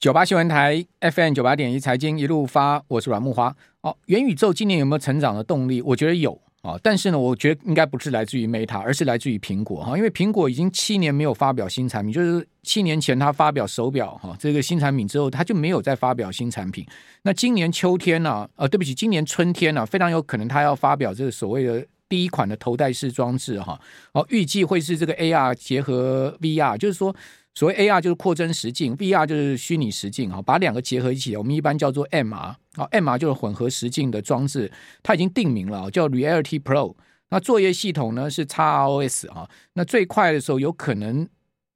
九八新闻台 FM 九八点一财经一路发，我是阮木花。哦，元宇宙今年有没有成长的动力？我觉得有。啊，但是呢，我觉得应该不是来自于 Meta，而是来自于苹果哈，因为苹果已经七年没有发表新产品，就是七年前他发表手表哈这个新产品之后，他就没有再发表新产品。那今年秋天呢、呃，对不起，今年春天呢、非常有可能他要发表这个所谓的第一款的头戴式装置哈。哦，预计会是这个 AR 结合 VR，就是说。所谓 AR 就是扩增实境，VR 就是虚拟实境哈，把两个结合一起，我们一般叫做 MR 啊，MR 就是混合实境的装置，它已经定名了，叫 Reality Pro。那作业系统呢是 XROS 啊，那最快的时候有可能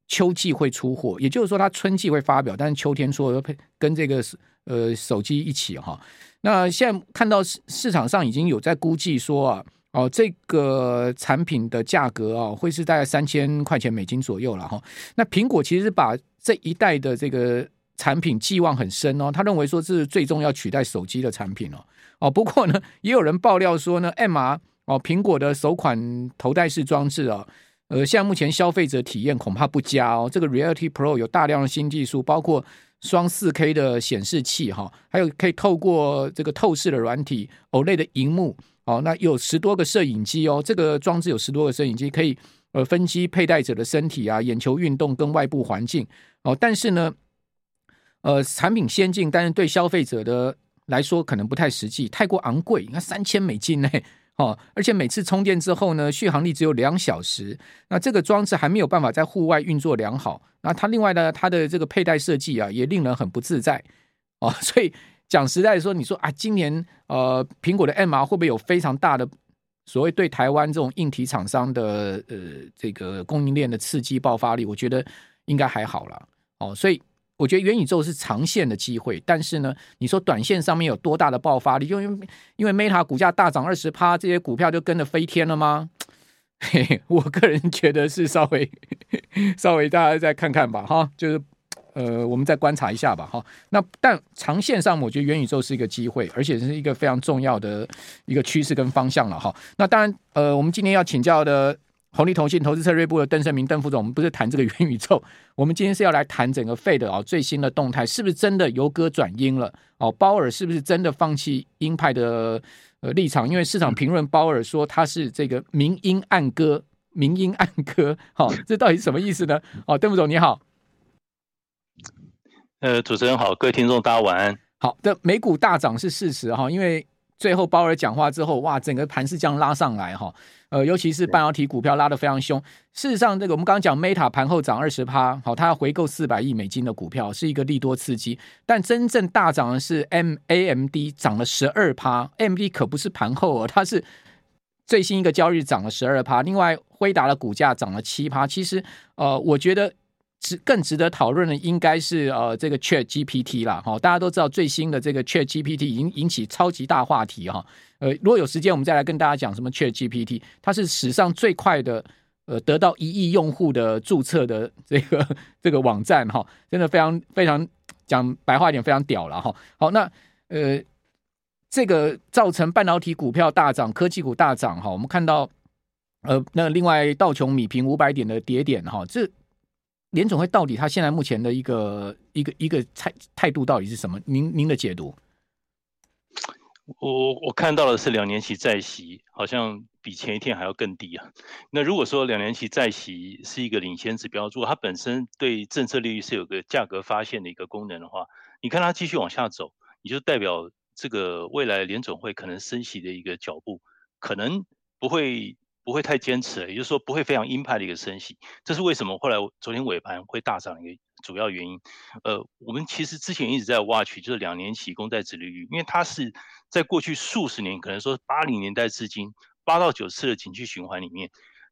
秋季会出货，也就是说它春季会发表，但是秋天出货跟这个呃手机一起哈。那现在看到市市场上已经有在估计说啊。哦，这个产品的价格啊、哦，会是大概三千块钱美金左右了哈。那苹果其实把这一代的这个产品寄望很深哦，他认为说是最终要取代手机的产品哦。哦，不过呢，也有人爆料说呢，MR 哦，苹果的首款头戴式装置啊，呃，现在目前消费者体验恐怕不佳哦。这个 Reality Pro 有大量的新技术，包括双四 K 的显示器哈，还有可以透过这个透视的软体 OLED 的荧幕。哦，那有十多个摄影机哦，这个装置有十多个摄影机，可以呃分析佩戴者的身体啊、眼球运动跟外部环境哦。但是呢，呃，产品先进，但是对消费者的来说可能不太实际，太过昂贵。你看三千美金呢，哦，而且每次充电之后呢，续航力只有两小时。那这个装置还没有办法在户外运作良好。那它另外呢，它的这个佩戴设计啊，也令人很不自在哦，所以。讲实在说，你说啊，今年呃，苹果的 MR 会不会有非常大的所谓对台湾这种硬体厂商的呃这个供应链的刺激爆发力？我觉得应该还好了哦。所以我觉得元宇宙是长线的机会，但是呢，你说短线上面有多大的爆发力？因为因为 Meta 股价大涨二十趴，这些股票就跟着飞天了吗？嘿嘿，我个人觉得是稍微 稍微大家再看看吧，哈，就是。呃，我们再观察一下吧，哈。那但长线上，我觉得元宇宙是一个机会，而且是一个非常重要的一个趋势跟方向了，哈。那当然，呃，我们今天要请教的红利投信投资策略部的邓胜明邓副总，我们不是谈这个元宇宙，我们今天是要来谈整个 Fed 啊最新的动态，是不是真的由鸽转鹰了？哦，鲍尔是不是真的放弃鹰派的呃立场？因为市场评论鲍尔说他是这个明鹰暗鸽，明鹰暗鸽，好，这到底是什么意思呢？哦，邓副总你好。呃，主持人好，各位听众大家晚安。好的，美股大涨是事实哈，因为最后鲍尔讲话之后，哇，整个盘势这样拉上来哈。呃，尤其是半导体股票拉得非常凶。事实上，这个我们刚刚讲 Meta 盘后涨二十趴，好，它要回购四百亿美金的股票，是一个利多刺激。但真正大涨的是 M A M D 涨了十二趴，M D 可不是盘后哦，它是最新一个交易日涨了十二趴。另外，辉达的股价涨了七趴。其实，呃，我觉得。值更值得讨论的应该是呃这个 Chat GPT 啦，哈，大家都知道最新的这个 Chat GPT 已经引起超级大话题哈，呃，如果有时间我们再来跟大家讲什么 Chat GPT，它是史上最快的呃得到一亿用户的注册的这个 这个网站哈，真的非常非常讲白话一点非常屌了哈，好，那呃这个造成半导体股票大涨，科技股大涨哈，我们看到呃那另外道琼米平五百点的跌点哈，这。联总会到底他现在目前的一个一个一个态态度到底是什么？您您的解读？我我看到的是两年期债息好像比前一天还要更低啊。那如果说两年期债息是一个领先指标，如果它本身对政策利率是有个价格发现的一个功能的话，你看它继续往下走，你就代表这个未来联总会可能升息的一个脚步可能不会。不会太坚持了，也就是说不会非常鹰派的一个升息，这是为什么后来昨天尾盘会大涨的一个主要原因。呃，我们其实之前一直在挖取，就是两年期公债殖利率，因为它是在过去数十年，可能说八零年代至今八到九次的景气循环里面，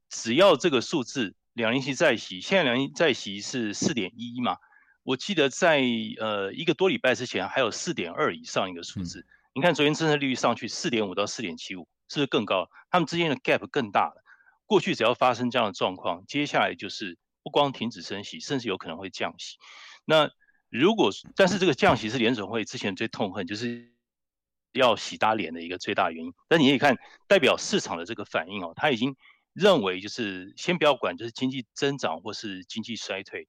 只要这个数字两年期债息，现在两年期债息是四点一嘛，我记得在呃一个多礼拜之前还有四点二以上一个数字，嗯、你看昨天政策利率上去四点五到四点七五。是不是更高？他们之间的 gap 更大了。过去只要发生这样的状况，接下来就是不光停止升息，甚至有可能会降息。那如果，但是这个降息是联准会之前最痛恨，就是要洗大脸的一个最大原因。但你可以看，代表市场的这个反应哦，他已经认为就是先不要管，就是经济增长或是经济衰退，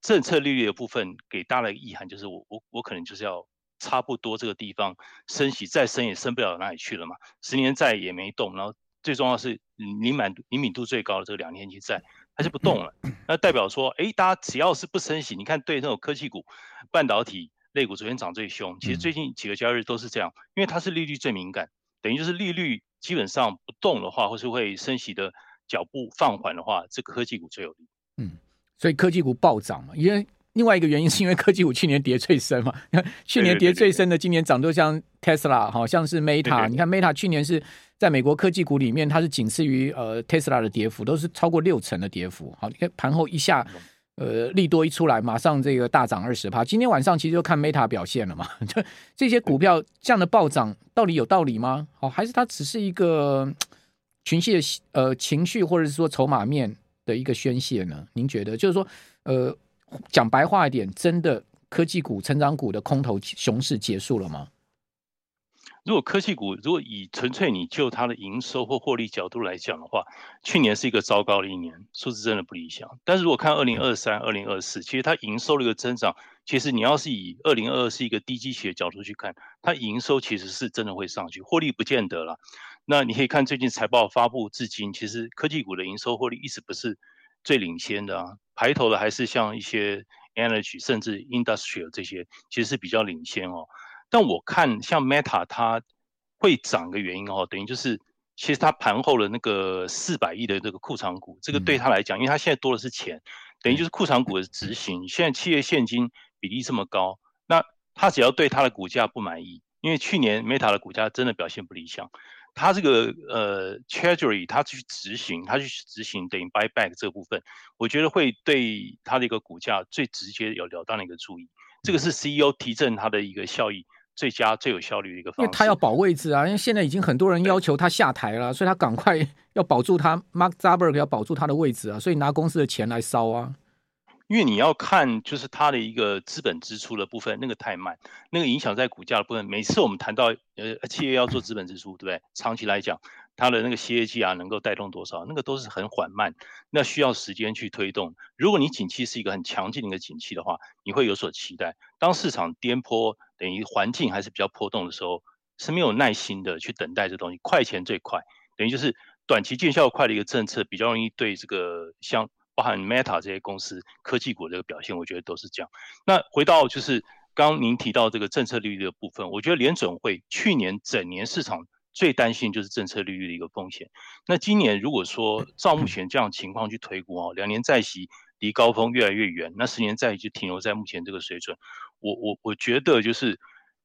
政策利率的部分给大家的意涵就是我我我可能就是要差不多这个地方升息，再升也升不了哪里去了嘛，十年债也没动，然后最重要是灵满灵敏度最高的这个两年期债它就不动了，那代表说，哎，大家只要是不升息，你看对那种科技股、半导体类股昨天涨最凶，其实最近几个交易日都是这样，因为它是利率最敏感，等于就是利率基本上不动的话，或是会升息的脚步放缓的话，这个科技股最有利。嗯。所以科技股暴涨嘛，因为另外一个原因是因为科技股去年跌最深嘛。去年跌最深的，今年涨都像 Tesla，好像是 Meta。你看 Meta 去年是在美国科技股里面，它是仅次于呃 Tesla 的跌幅，都是超过六成的跌幅。好，你看盘后一下，呃利多一出来，马上这个大涨二十趴。今天晚上其实就看 Meta 表现了嘛。这这些股票这样的暴涨，到底有道理吗？好，还是它只是一个群系的呃情绪，或者是说筹码面？的一个宣泄呢？您觉得就是说，呃，讲白话一点，真的科技股、成长股的空头熊市结束了吗？如果科技股如果以纯粹你就它的营收或获利角度来讲的话，去年是一个糟糕的一年，数字真的不理想。但是如果看二零二三、二零二四，其实它营收的一个增长，其实你要是以二零二二是一个低基期的角度去看，它营收其实是真的会上去，获利不见得了。那你可以看最近财报发布至今，其实科技股的营收获利一直不是最领先的啊，排头的还是像一些 energy 甚至 industrial 这些，其实是比较领先哦。但我看像 Meta 它会涨的原因哦，等于就是其实它盘后的那个四百亿的这个库藏股，这个对它来讲，因为它现在多的是钱，等于就是库藏股的执行。现在企业现金比例这么高，那它只要对它的股价不满意，因为去年 Meta 的股价真的表现不理想。他这个呃，Treasury 他去执行，他去执行等于 buy back 这部分，我觉得会对他的一个股价最直接有了当的一个注意。这个是 CEO 提振他的一个效益最佳、最有效率的一个方式。因为他要保位置啊，因为现在已经很多人要求他下台了，所以他赶快 要保住他 Mark Zuckerberg 要保住他的位置啊，所以拿公司的钱来烧啊。因为你要看，就是它的一个资本支出的部分，那个太慢，那个影响在股价的部分。每次我们谈到呃企业要做资本支出，对不对？长期来讲，它的那个 CAG 啊，能够带动多少？那个都是很缓慢，那需要时间去推动。如果你景气是一个很强劲的一个景气的话，你会有所期待。当市场颠簸，等于环境还是比较波动的时候，是没有耐心的去等待这东西。快钱最快，等于就是短期见效快的一个政策，比较容易对这个像。包含 Meta 这些公司科技股这个表现，我觉得都是这样。那回到就是刚刚您提到这个政策利率的部分，我觉得联准会去年整年市场最担心就是政策利率的一个风险。那今年如果说照目前这样情况去推估哦，两年债息离高峰越来越远，那十年债就停留在目前这个水准，我我我觉得就是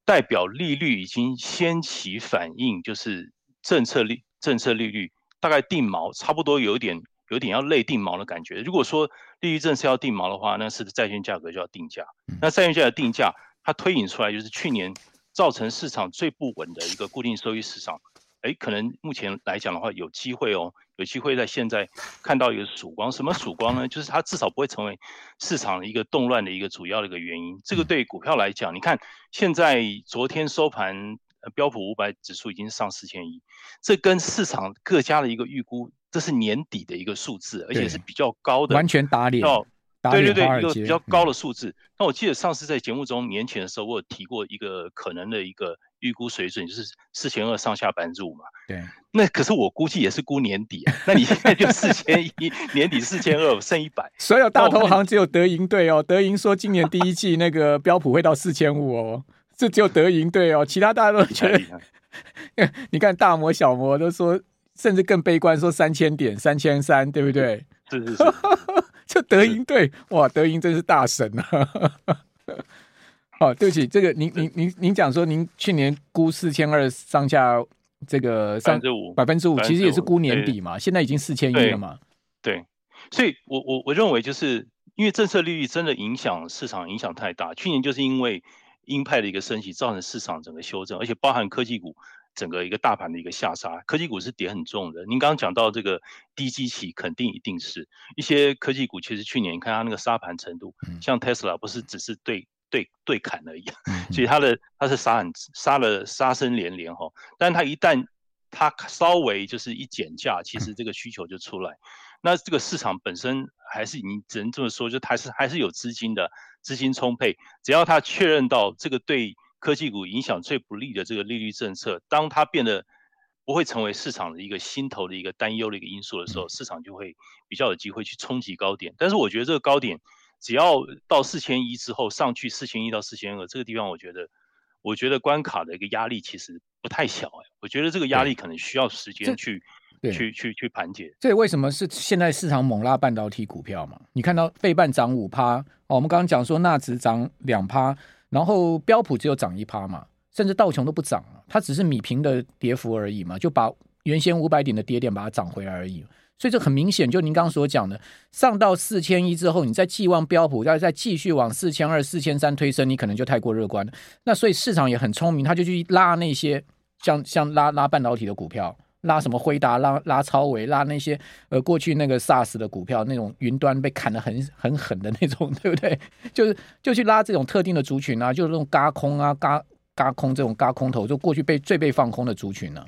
代表利率已经先起反应，就是政策利政策利率大概定锚，差不多有点。有点要累定锚的感觉。如果说利率政策要定锚的话，那是债券价格就要定价。那债券价格定价，它推引出来就是去年造成市场最不稳的一个固定收益市场。哎，可能目前来讲的话，有机会哦，有机会在现在看到一个曙光。什么曙光呢？就是它至少不会成为市场的一个动乱的一个主要的一个原因。这个对股票来讲，你看现在昨天收盘，标普五百指数已经上四千一，这跟市场各家的一个预估。这是年底的一个数字，而且是比较高的，完全打脸。对对对，一个比较高的数字。嗯、那我记得上次在节目中年前的时候，我有提过一个可能的一个预估水准，就是四千二上下百分之五嘛。对。那可是我估计也是估年底啊。那你现在就四千一，年底四千二，剩一百。所有大投行只有德银对哦，德银说今年第一季那个标普会到四千五哦，这只有德银对哦，其他大家都觉得，你看大摩小摩都说。甚至更悲观，说三千点、三千三，对不对？是是是，这德银对，哇，德银真是大神啊！哦，对不起，这个您您您您讲说，您去年估四千二上下，这个百分之五，百分之五，其实也是估年底嘛，现在已经四千一了嘛。对，所以我我我认为，就是因为政策利率真的影响市场影响太大，去年就是因为鹰派的一个升息，造成市场整个修正，而且包含科技股。整个一个大盘的一个下杀，科技股是跌很重的。您刚刚讲到这个低基期，肯定一定是一些科技股。其实去年你看它那个杀盘程度，像 Tesla 不是只是对对对砍而已，所以它的它是杀很杀了杀声连连哈。但它一旦它稍微就是一减价，其实这个需求就出来。那这个市场本身还是你只能这么说，就还是还是有资金的，资金充沛。只要它确认到这个对科技股影响最不利的这个利率政策，当它变得不会成为市场的一个心头的一个担忧的一个因素的时候，市场就会比较有机会去冲击高点。但是我觉得这个高点只要到四千一之后上去四千一到四千二这个地方，我觉得我觉得关卡的一个压力其实不太小哎，我觉得这个压力可能需要时间去。对，去去去盘解，这为什么是现在市场猛拉半导体股票嘛？你看到费半涨五趴哦，我们刚刚讲说纳指涨两趴，然后标普只有涨一趴嘛，甚至道琼都不涨，它只是米平的跌幅而已嘛，就把原先五百点的跌点把它涨回来而已。所以这很明显，就您刚刚所讲的，上到四千一之后，你再寄望标普要再继续往四千二、四千三推升，你可能就太过乐观了。那所以市场也很聪明，他就去拉那些像像拉拉半导体的股票。拉什么辉达，拉拉超微，拉那些呃过去那个 SaaS 的股票，那种云端被砍得很很狠的那种，对不对？就是就去拉这种特定的族群啊，就是那种嘎空啊、嘎嘎空这种嘎空头，就过去被最被放空的族群呢、啊。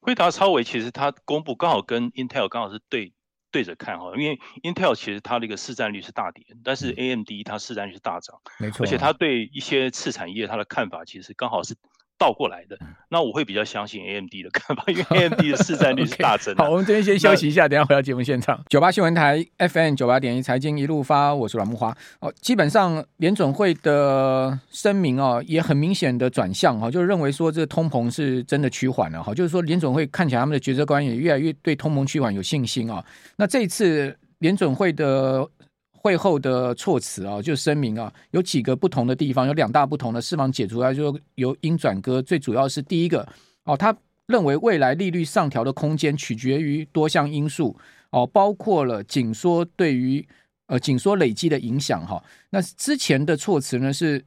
辉达超微其实它公布刚好跟 Intel 刚好是对对着看哈，因为 Intel 其实它的一个市占率是大跌，但是 AMD 它市占率是大涨，没错，而且它对一些次产业它的看法其实刚好是。倒过来的，那我会比较相信 AMD 的看法，因为 AMD 的市占率是 大增。okay, 好，我们这边先休息一下，等下回到节目现场。九八新闻台 FM 九八点一财经一路发，我是阮木花。哦，基本上联准会的声明哦，也很明显的转向哈，就是认为说这个通膨是真的趋缓了哈，就是说联准会看起来他们的决策官也越来越对通膨趋缓有信心啊。那这一次联准会的。会后的措辞啊，就声明啊，有几个不同的地方，有两大不同的，市场解读来就由鹰转鸽。最主要是第一个哦，他认为未来利率上调的空间取决于多项因素哦，包括了紧缩对于呃紧缩累积的影响哈。那之前的措辞呢是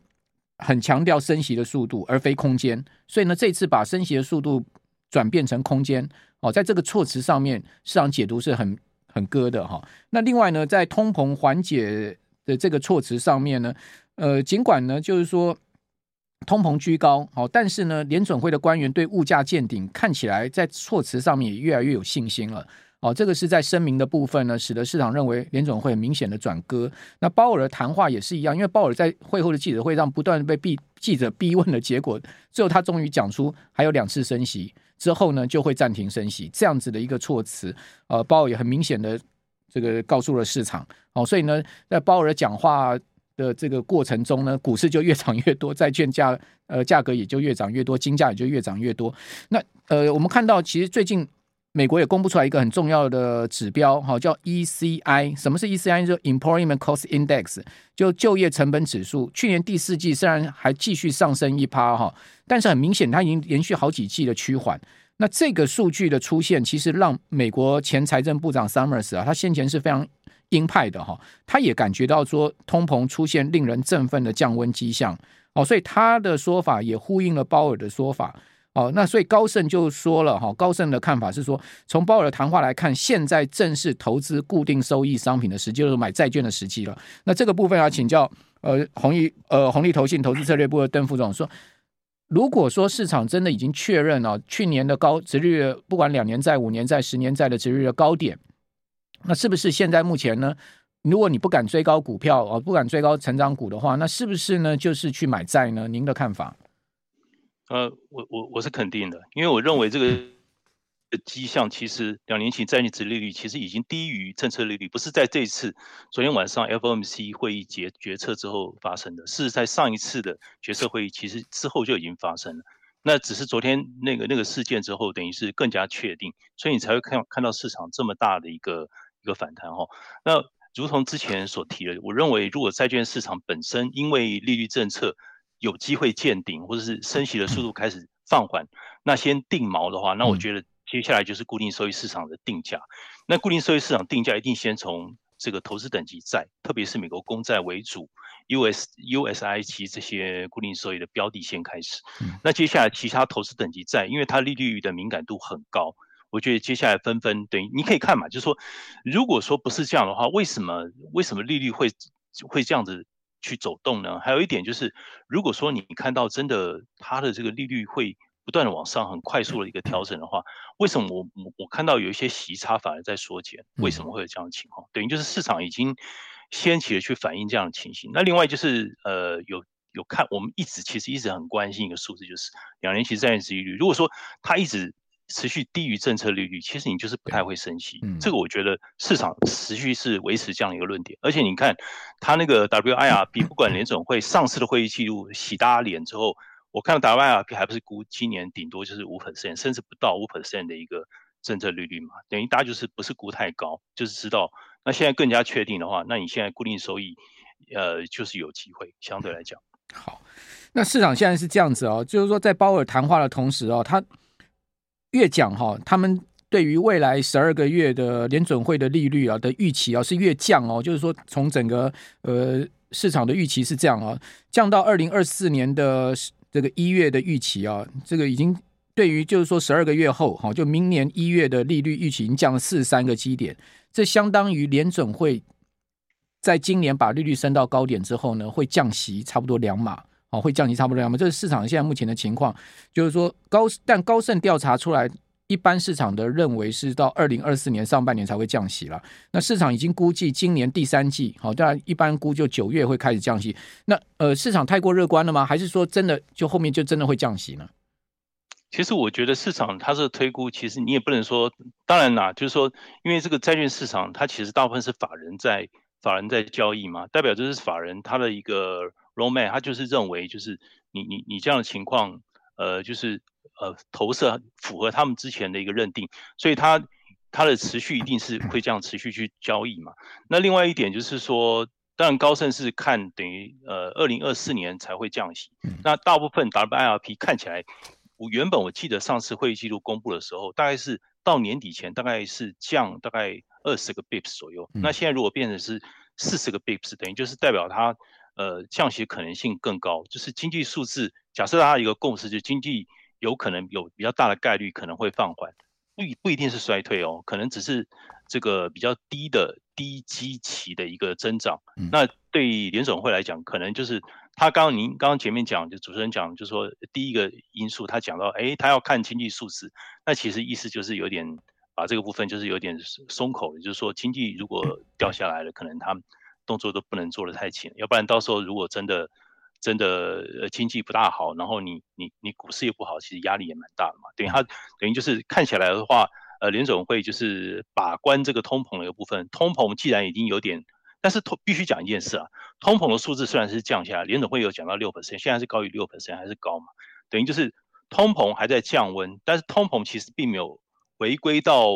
很强调升息的速度而非空间，所以呢这次把升息的速度转变成空间哦，在这个措辞上面市场解读是很。很割的哈，那另外呢，在通膨缓解的这个措辞上面呢，呃，尽管呢就是说通膨居高，好，但是呢，联准会的官员对物价见顶看起来在措辞上面也越来越有信心了，哦，这个是在声明的部分呢，使得市场认为联准会明显的转割。那鲍尔的谈话也是一样，因为鲍尔在会后的记者会上不断被逼记者逼问的结果，最后他终于讲出还有两次升息。之后呢，就会暂停升息，这样子的一个措辞，呃，鲍尔也很明显的这个告诉了市场，哦，所以呢，在鲍尔讲话的这个过程中呢，股市就越涨越多，债券价呃价格也就越涨越多，金价也就越涨越多。那呃，我们看到其实最近。美国也公布出来一个很重要的指标，哈，叫 ECI。什么是 ECI？就是 Employment Cost Index，就就业成本指数。去年第四季虽然还继续上升一趴，哈，但是很明显它已经连续好几季的趋缓。那这个数据的出现，其实让美国前财政部长 Summers 啊，他先前是非常鹰派的，哈，他也感觉到说通膨出现令人振奋的降温迹象，哦，所以他的说法也呼应了鲍尔的说法。哦，那所以高盛就说了哈，高盛的看法是说，从鲍尔的谈话来看，现在正是投资固定收益商品的时机，就是买债券的时机了。那这个部分要请教呃弘毅呃红利投信投资策略部的邓副总说，如果说市场真的已经确认了去年的高值率，不管两年债、五年债、十年债的值率的高点，那是不是现在目前呢？如果你不敢追高股票哦，不敢追高成长股的话，那是不是呢？就是去买债呢？您的看法？呃，我我我是肯定的，因为我认为这个迹象其实两年期债券殖利率其实已经低于政策利率，不是在这一次昨天晚上 FOMC 会议决决策之后发生的，是在上一次的决策会议其实之后就已经发生了。那只是昨天那个那个事件之后，等于是更加确定，所以你才会看看到市场这么大的一个一个反弹哈。那如同之前所提的，我认为如果债券市场本身因为利率政策，有机会见顶，或者是升息的速度开始放缓，那先定锚的话，那我觉得接下来就是固定收益市场的定价。那固定收益市场定价一定先从这个投资等级债，特别是美国公债为主，US USI 其这些固定收益的标的先开始。那接下来其他投资等级债，因为它利率的敏感度很高，我觉得接下来纷纷等于你可以看嘛，就是说，如果说不是这样的话，为什么为什么利率会会这样子？去走动呢？还有一点就是，如果说你看到真的它的这个利率会不断的往上很快速的一个调整的话，为什么我我我看到有一些息差反而在缩减？为什么会有这样的情况？等于就是市场已经先期的去反映这样的情形。那另外就是呃有有看我们一直其实一直很关心一个数字，就是两年期债券收益率。如果说它一直持续低于政策利率，其实你就是不太会升息。嗯，这个我觉得市场持续是维持这样一个论点。而且你看它那个 WIRP，不管联总会上次的会议记录洗大家脸之后，我看到 WIRP 还不是估今年顶多就是五 percent，甚至不到五 percent 的一个政策利率嘛，等于大家就是不是估太高，就是知道。那现在更加确定的话，那你现在固定收益，呃，就是有机会相对来讲。好，那市场现在是这样子哦，就是说在鲍尔谈话的同时哦，他。越讲哈，他们对于未来十二个月的联准会的利率啊的预期啊是越降哦，就是说从整个呃市场的预期是这样啊，降到二零二四年的这个一月的预期啊，这个已经对于就是说十二个月后哈，就明年一月的利率预期已经降了四十三个基点，这相当于联准会在今年把利率升到高点之后呢，会降息差不多两码。哦，会降息差不多两码，这是市场现在目前的情况。就是说高，但高盛调查出来，一般市场的认为是到二零二四年上半年才会降息了。那市场已经估计今年第三季，好，当然一般估就九月会开始降息。那呃，市场太过乐观了吗？还是说真的就后面就真的会降息呢？其实我觉得市场它是推估，其实你也不能说，当然啦，就是说，因为这个债券市场它其实大部分是法人在法人在交易嘛，代表就是法人他的一个。Roman 他就是认为，就是你你你这样的情况，呃，就是呃投射符合他们之前的一个认定，所以他他的持续一定是会这样持续去交易嘛。那另外一点就是说，当然高盛是看等于呃二零二四年才会降息，那大部分 WIRP 看起来，我原本我记得上次会议记录公布的时候，大概是到年底前大概是降大概二十个 bips 左右，那现在如果变成是四十个 bips，等于就是代表它。呃，降息可能性更高，就是经济数字。假设大家一个共识，就是经济有可能有比较大的概率可能会放缓，不不一定是衰退哦，可能只是这个比较低的低基期的一个增长。嗯、那对于联总会来讲，可能就是他刚刚您刚刚前面讲，就主持人讲，就是说第一个因素，他讲到，哎，他要看经济数字，那其实意思就是有点把这个部分就是有点松口，也就是说经济如果掉下来了，可能他。动作都不能做的太轻，要不然到时候如果真的真的呃经济不大好，然后你你你股市也不好，其实压力也蛮大的嘛。等于它等于就是看起来的话，呃，联总会就是把关这个通膨的一个部分。通膨既然已经有点，但是通必须讲一件事啊，通膨的数字虽然是降下来，联总会有讲到六 percent，现在是高于六 percent 还是高嘛？等于就是通膨还在降温，但是通膨其实并没有回归到。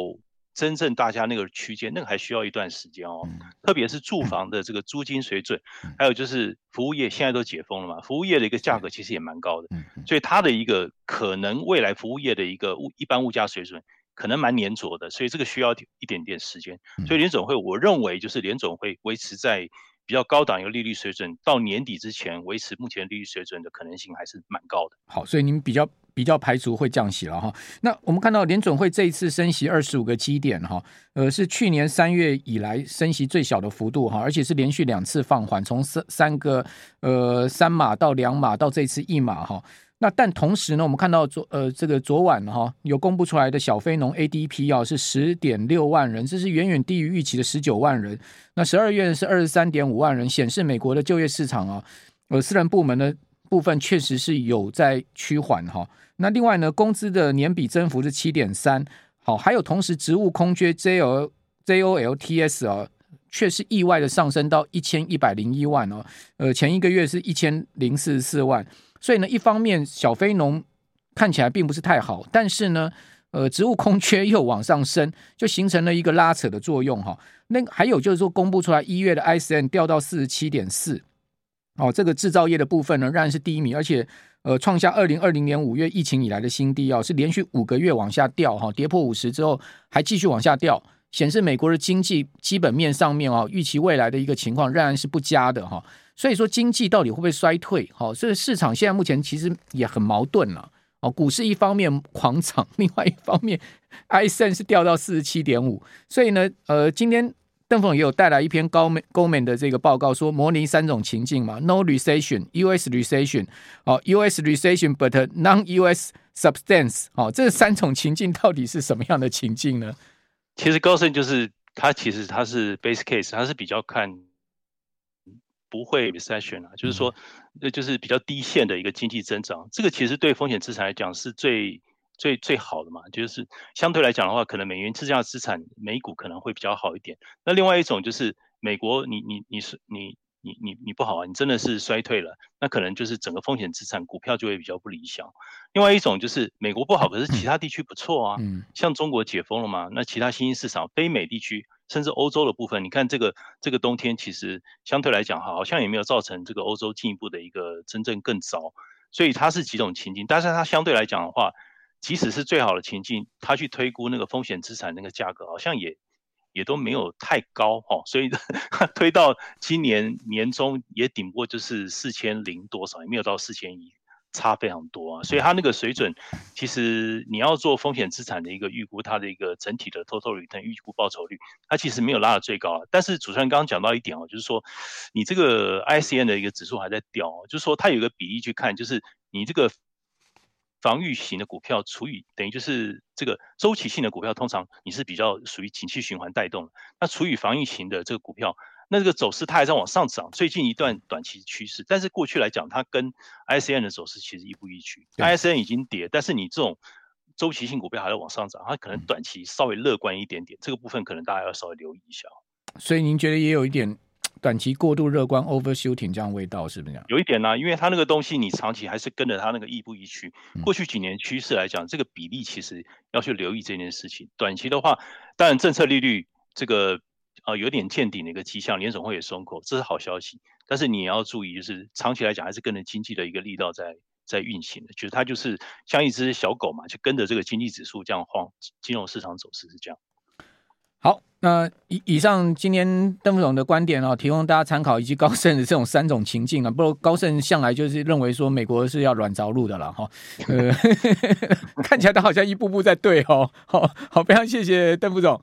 真正大家那个区间，那个还需要一段时间哦。特别是住房的这个租金水准，还有就是服务业现在都解封了嘛，服务业的一个价格其实也蛮高的，所以它的一个可能未来服务业的一个物一般物价水准可能蛮粘着的，所以这个需要一点点时间。所以联总会，我认为就是联总会维持在比较高档一个利率水准，到年底之前维持目前利率水准的可能性还是蛮高的。好，所以您比较。比较排除会降息了哈，那我们看到联准会这一次升息二十五个基点哈，呃是去年三月以来升息最小的幅度哈，而且是连续两次放缓，从三三个呃三码到两码到这次一码哈，那但同时呢，我们看到昨呃这个昨晚哈有公布出来的小非农 ADP 啊是十点六万人，这是远远低于预期的十九万人，那十二月是二十三点五万人，显示美国的就业市场啊，呃私人部门的。部分确实是有在趋缓哈，那另外呢，工资的年比增幅是七点三，好，还有同时职务空缺 J O J O L T S 啊，却是意外的上升到一千一百零一万哦，呃，前一个月是一千零四十四万，所以呢，一方面小非农看起来并不是太好，但是呢，呃，职务空缺又往上升，就形成了一个拉扯的作用哈。那还有就是说，公布出来一月的 I S M 掉到四十七点四。哦，这个制造业的部分呢，仍然是低迷，而且呃，创下二零二零年五月疫情以来的新低哦，是连续五个月往下掉哈，跌破五十之后还继续往下掉，显示美国的经济基本面上面啊，预期未来的一个情况仍然是不佳的哈。所以说经济到底会不会衰退？哈，所以市场现在目前其实也很矛盾了哦。股市一方面狂涨，另外一方面，ISM 是掉到四十七点五，所以呢，呃，今天。邓凤也有带来一篇高美高美的这个报告，说模拟三种情境嘛，No recession, U.S. recession，哦，U.S. recession but non-U.S. substance，哦，这三种情境到底是什么样的情境呢？其实高盛就是他，其实他是 base case，他是比较看不会 recession 啊，就是说，那就是比较低线的一个经济增长。这个其实对风险资产来讲是最最最好的嘛，就是相对来讲的话，可能美元质价资产美股可能会比较好一点。那另外一种就是美国你，你你你是你。你你你不好啊，你真的是衰退了，那可能就是整个风险资产股票就会比较不理想。另外一种就是美国不好，可是其他地区不错啊，嗯，像中国解封了嘛，那其他新兴市场、非美地区，甚至欧洲的部分，你看这个这个冬天其实相对来讲好像也没有造成这个欧洲进一步的一个真正更糟，所以它是几种情境，但是它相对来讲的话，即使是最好的情境，他去推估那个风险资产那个价格，好像也。也都没有太高哈，所以 推到今年年中也顶不过就是四千零多少，也没有到四千一，差非常多啊。所以它那个水准，其实你要做风险资产的一个预估，它的一个整体的 total return 预估报酬率，它其实没有拉到最高。但是主持人刚刚讲到一点哦，就是说你这个 ICN 的一个指数还在掉，就是说它有一个比例去看，就是你这个。防御型的股票除以等于就是这个周期性的股票，通常你是比较属于景气循环带动的。那除以防御型的这个股票，那这个走势它还在往上涨，最近一段短期趋势。但是过去来讲，它跟 ISN 的走势其实亦步亦趋。ISN 已经跌，但是你这种周期性股票还在往上涨，它可能短期稍微乐观一点点。这个部分可能大家要稍微留意一下。所以您觉得也有一点？短期过度乐观，overshooting 这样味道是不是这样？有一点呢、啊，因为它那个东西你长期还是跟着它那个亦步亦趋。过去几年趋势来讲，这个比例其实要去留意这件事情。短期的话，当然政策利率这个呃有点见顶的一个迹象，联总会也松口，这是好消息。但是你也要注意，就是长期来讲还是跟着经济的一个力道在在运行的，就是它就是像一只小狗嘛，就跟着这个经济指数这样晃，金融市场走势是这样。好，那以以上今天邓副总的观点哦，提供大家参考，以及高盛的这种三种情境啊。不过高盛向来就是认为说美国是要软着陆的了哈，呃，看起来他好像一步步在对哦。好好，非常谢谢邓副总。